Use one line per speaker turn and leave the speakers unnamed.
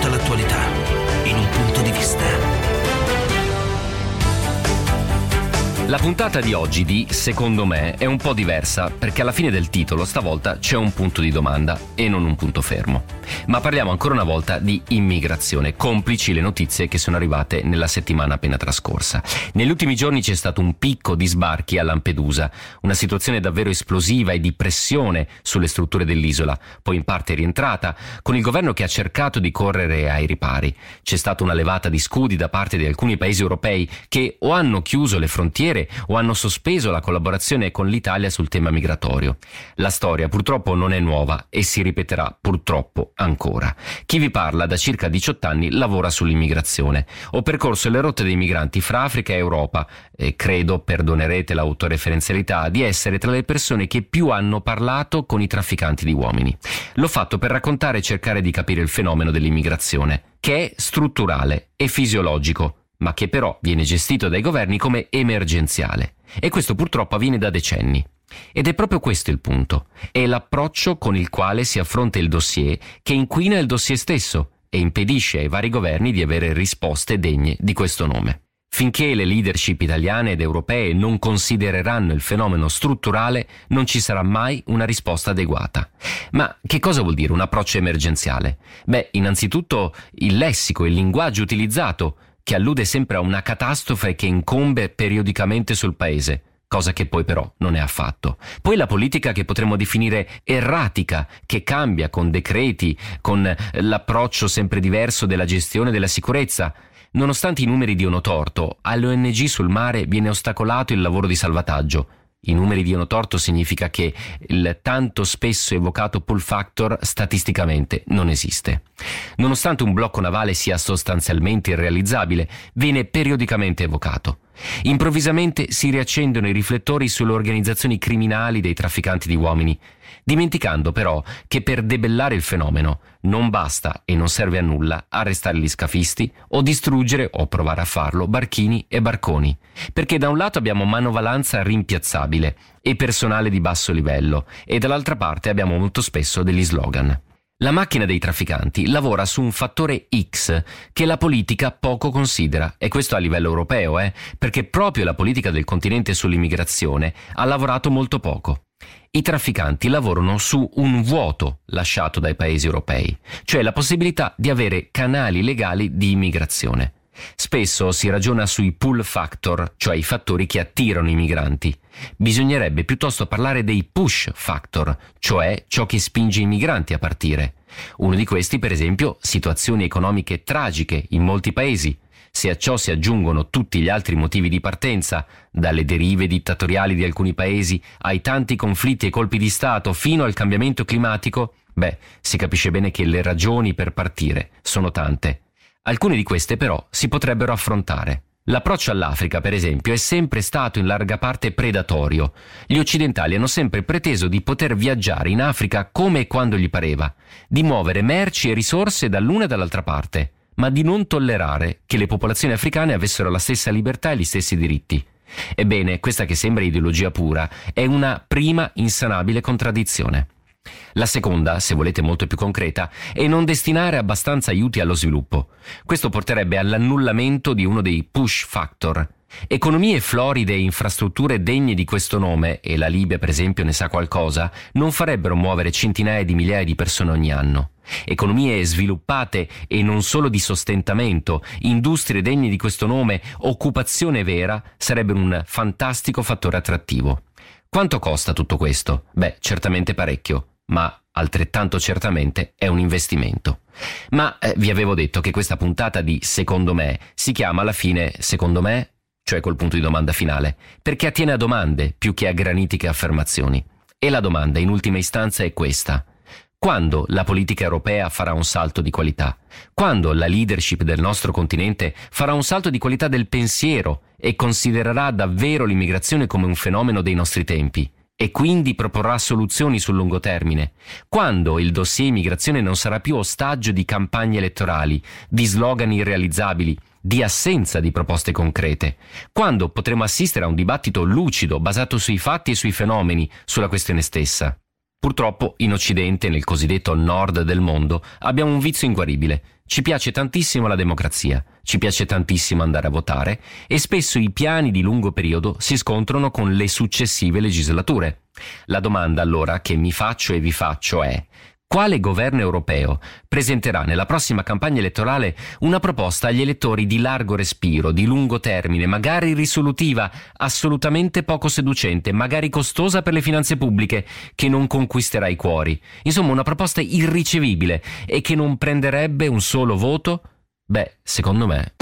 tutta l'attualità in un punto di vista. La puntata di oggi di Secondo me è un po' diversa perché alla fine del titolo stavolta c'è un punto di domanda e non un punto fermo. Ma parliamo ancora una volta di immigrazione, complici le notizie che sono arrivate nella settimana appena trascorsa. Negli ultimi giorni c'è stato un picco di sbarchi a Lampedusa, una situazione davvero esplosiva e di pressione sulle strutture dell'isola, poi in parte rientrata, con il governo che ha cercato di correre ai ripari. C'è stata una levata di scudi da parte di alcuni paesi europei che o hanno chiuso le frontiere o hanno sospeso la collaborazione con l'Italia sul tema migratorio. La storia purtroppo non è nuova e si ripeterà purtroppo ancora. Chi vi parla da circa 18 anni lavora sull'immigrazione. Ho percorso le rotte dei migranti fra Africa e Europa e credo, perdonerete l'autoreferenzialità, di essere tra le persone che più hanno parlato con i trafficanti di uomini. L'ho fatto per raccontare e cercare di capire il fenomeno dell'immigrazione, che è strutturale e fisiologico ma che però viene gestito dai governi come emergenziale. E questo purtroppo avviene da decenni. Ed è proprio questo il punto. È l'approccio con il quale si affronta il dossier che inquina il dossier stesso e impedisce ai vari governi di avere risposte degne di questo nome. Finché le leadership italiane ed europee non considereranno il fenomeno strutturale, non ci sarà mai una risposta adeguata. Ma che cosa vuol dire un approccio emergenziale? Beh, innanzitutto il lessico, il linguaggio utilizzato, che allude sempre a una catastrofe che incombe periodicamente sul paese cosa che poi però non è affatto. Poi la politica che potremmo definire erratica, che cambia con decreti, con l'approccio sempre diverso della gestione della sicurezza. Nonostante i numeri diano torto, all'ONG sul mare viene ostacolato il lavoro di salvataggio. I numeri diano torto significa che il tanto spesso evocato pull factor statisticamente non esiste. Nonostante un blocco navale sia sostanzialmente irrealizzabile, viene periodicamente evocato. Improvvisamente si riaccendono i riflettori sulle organizzazioni criminali dei trafficanti di uomini, dimenticando però che per debellare il fenomeno non basta e non serve a nulla arrestare gli scafisti o distruggere o provare a farlo barchini e barconi, perché da un lato abbiamo manovalanza rimpiazzabile e personale di basso livello e dall'altra parte abbiamo molto spesso degli slogan. La macchina dei trafficanti lavora su un fattore X che la politica poco considera, e questo a livello europeo, eh, perché proprio la politica del continente sull'immigrazione ha lavorato molto poco. I trafficanti lavorano su un vuoto lasciato dai paesi europei, cioè la possibilità di avere canali legali di immigrazione. Spesso si ragiona sui pull factor, cioè i fattori che attirano i migranti. Bisognerebbe piuttosto parlare dei push factor, cioè ciò che spinge i migranti a partire. Uno di questi, per esempio, situazioni economiche tragiche in molti paesi. Se a ciò si aggiungono tutti gli altri motivi di partenza, dalle derive dittatoriali di alcuni paesi ai tanti conflitti e colpi di Stato fino al cambiamento climatico, beh, si capisce bene che le ragioni per partire sono tante. Alcune di queste però si potrebbero affrontare. L'approccio all'Africa, per esempio, è sempre stato in larga parte predatorio. Gli occidentali hanno sempre preteso di poter viaggiare in Africa come e quando gli pareva, di muovere merci e risorse dall'una e dall'altra parte, ma di non tollerare che le popolazioni africane avessero la stessa libertà e gli stessi diritti. Ebbene, questa che sembra ideologia pura è una prima insanabile contraddizione. La seconda, se volete molto più concreta, è non destinare abbastanza aiuti allo sviluppo. Questo porterebbe all'annullamento di uno dei push factor. Economie floride e infrastrutture degne di questo nome, e la Libia per esempio ne sa qualcosa, non farebbero muovere centinaia di migliaia di persone ogni anno. Economie sviluppate e non solo di sostentamento, industrie degne di questo nome, occupazione vera, sarebbero un fantastico fattore attrattivo. Quanto costa tutto questo? Beh, certamente parecchio ma altrettanto certamente è un investimento. Ma eh, vi avevo detto che questa puntata di Secondo me si chiama alla fine Secondo me, cioè col punto di domanda finale, perché attiene a domande più che a granitiche affermazioni. E la domanda in ultima istanza è questa. Quando la politica europea farà un salto di qualità? Quando la leadership del nostro continente farà un salto di qualità del pensiero e considererà davvero l'immigrazione come un fenomeno dei nostri tempi? e quindi proporrà soluzioni sul lungo termine, quando il dossier immigrazione non sarà più ostaggio di campagne elettorali, di slogan irrealizzabili, di assenza di proposte concrete, quando potremo assistere a un dibattito lucido basato sui fatti e sui fenomeni, sulla questione stessa. Purtroppo in Occidente, nel cosiddetto nord del mondo, abbiamo un vizio inguaribile. Ci piace tantissimo la democrazia, ci piace tantissimo andare a votare e spesso i piani di lungo periodo si scontrano con le successive legislature. La domanda allora che mi faccio e vi faccio è quale governo europeo presenterà nella prossima campagna elettorale una proposta agli elettori di largo respiro, di lungo termine, magari risolutiva, assolutamente poco seducente, magari costosa per le finanze pubbliche, che non conquisterà i cuori. Insomma, una proposta irricevibile e che non prenderebbe un solo voto? Beh, secondo me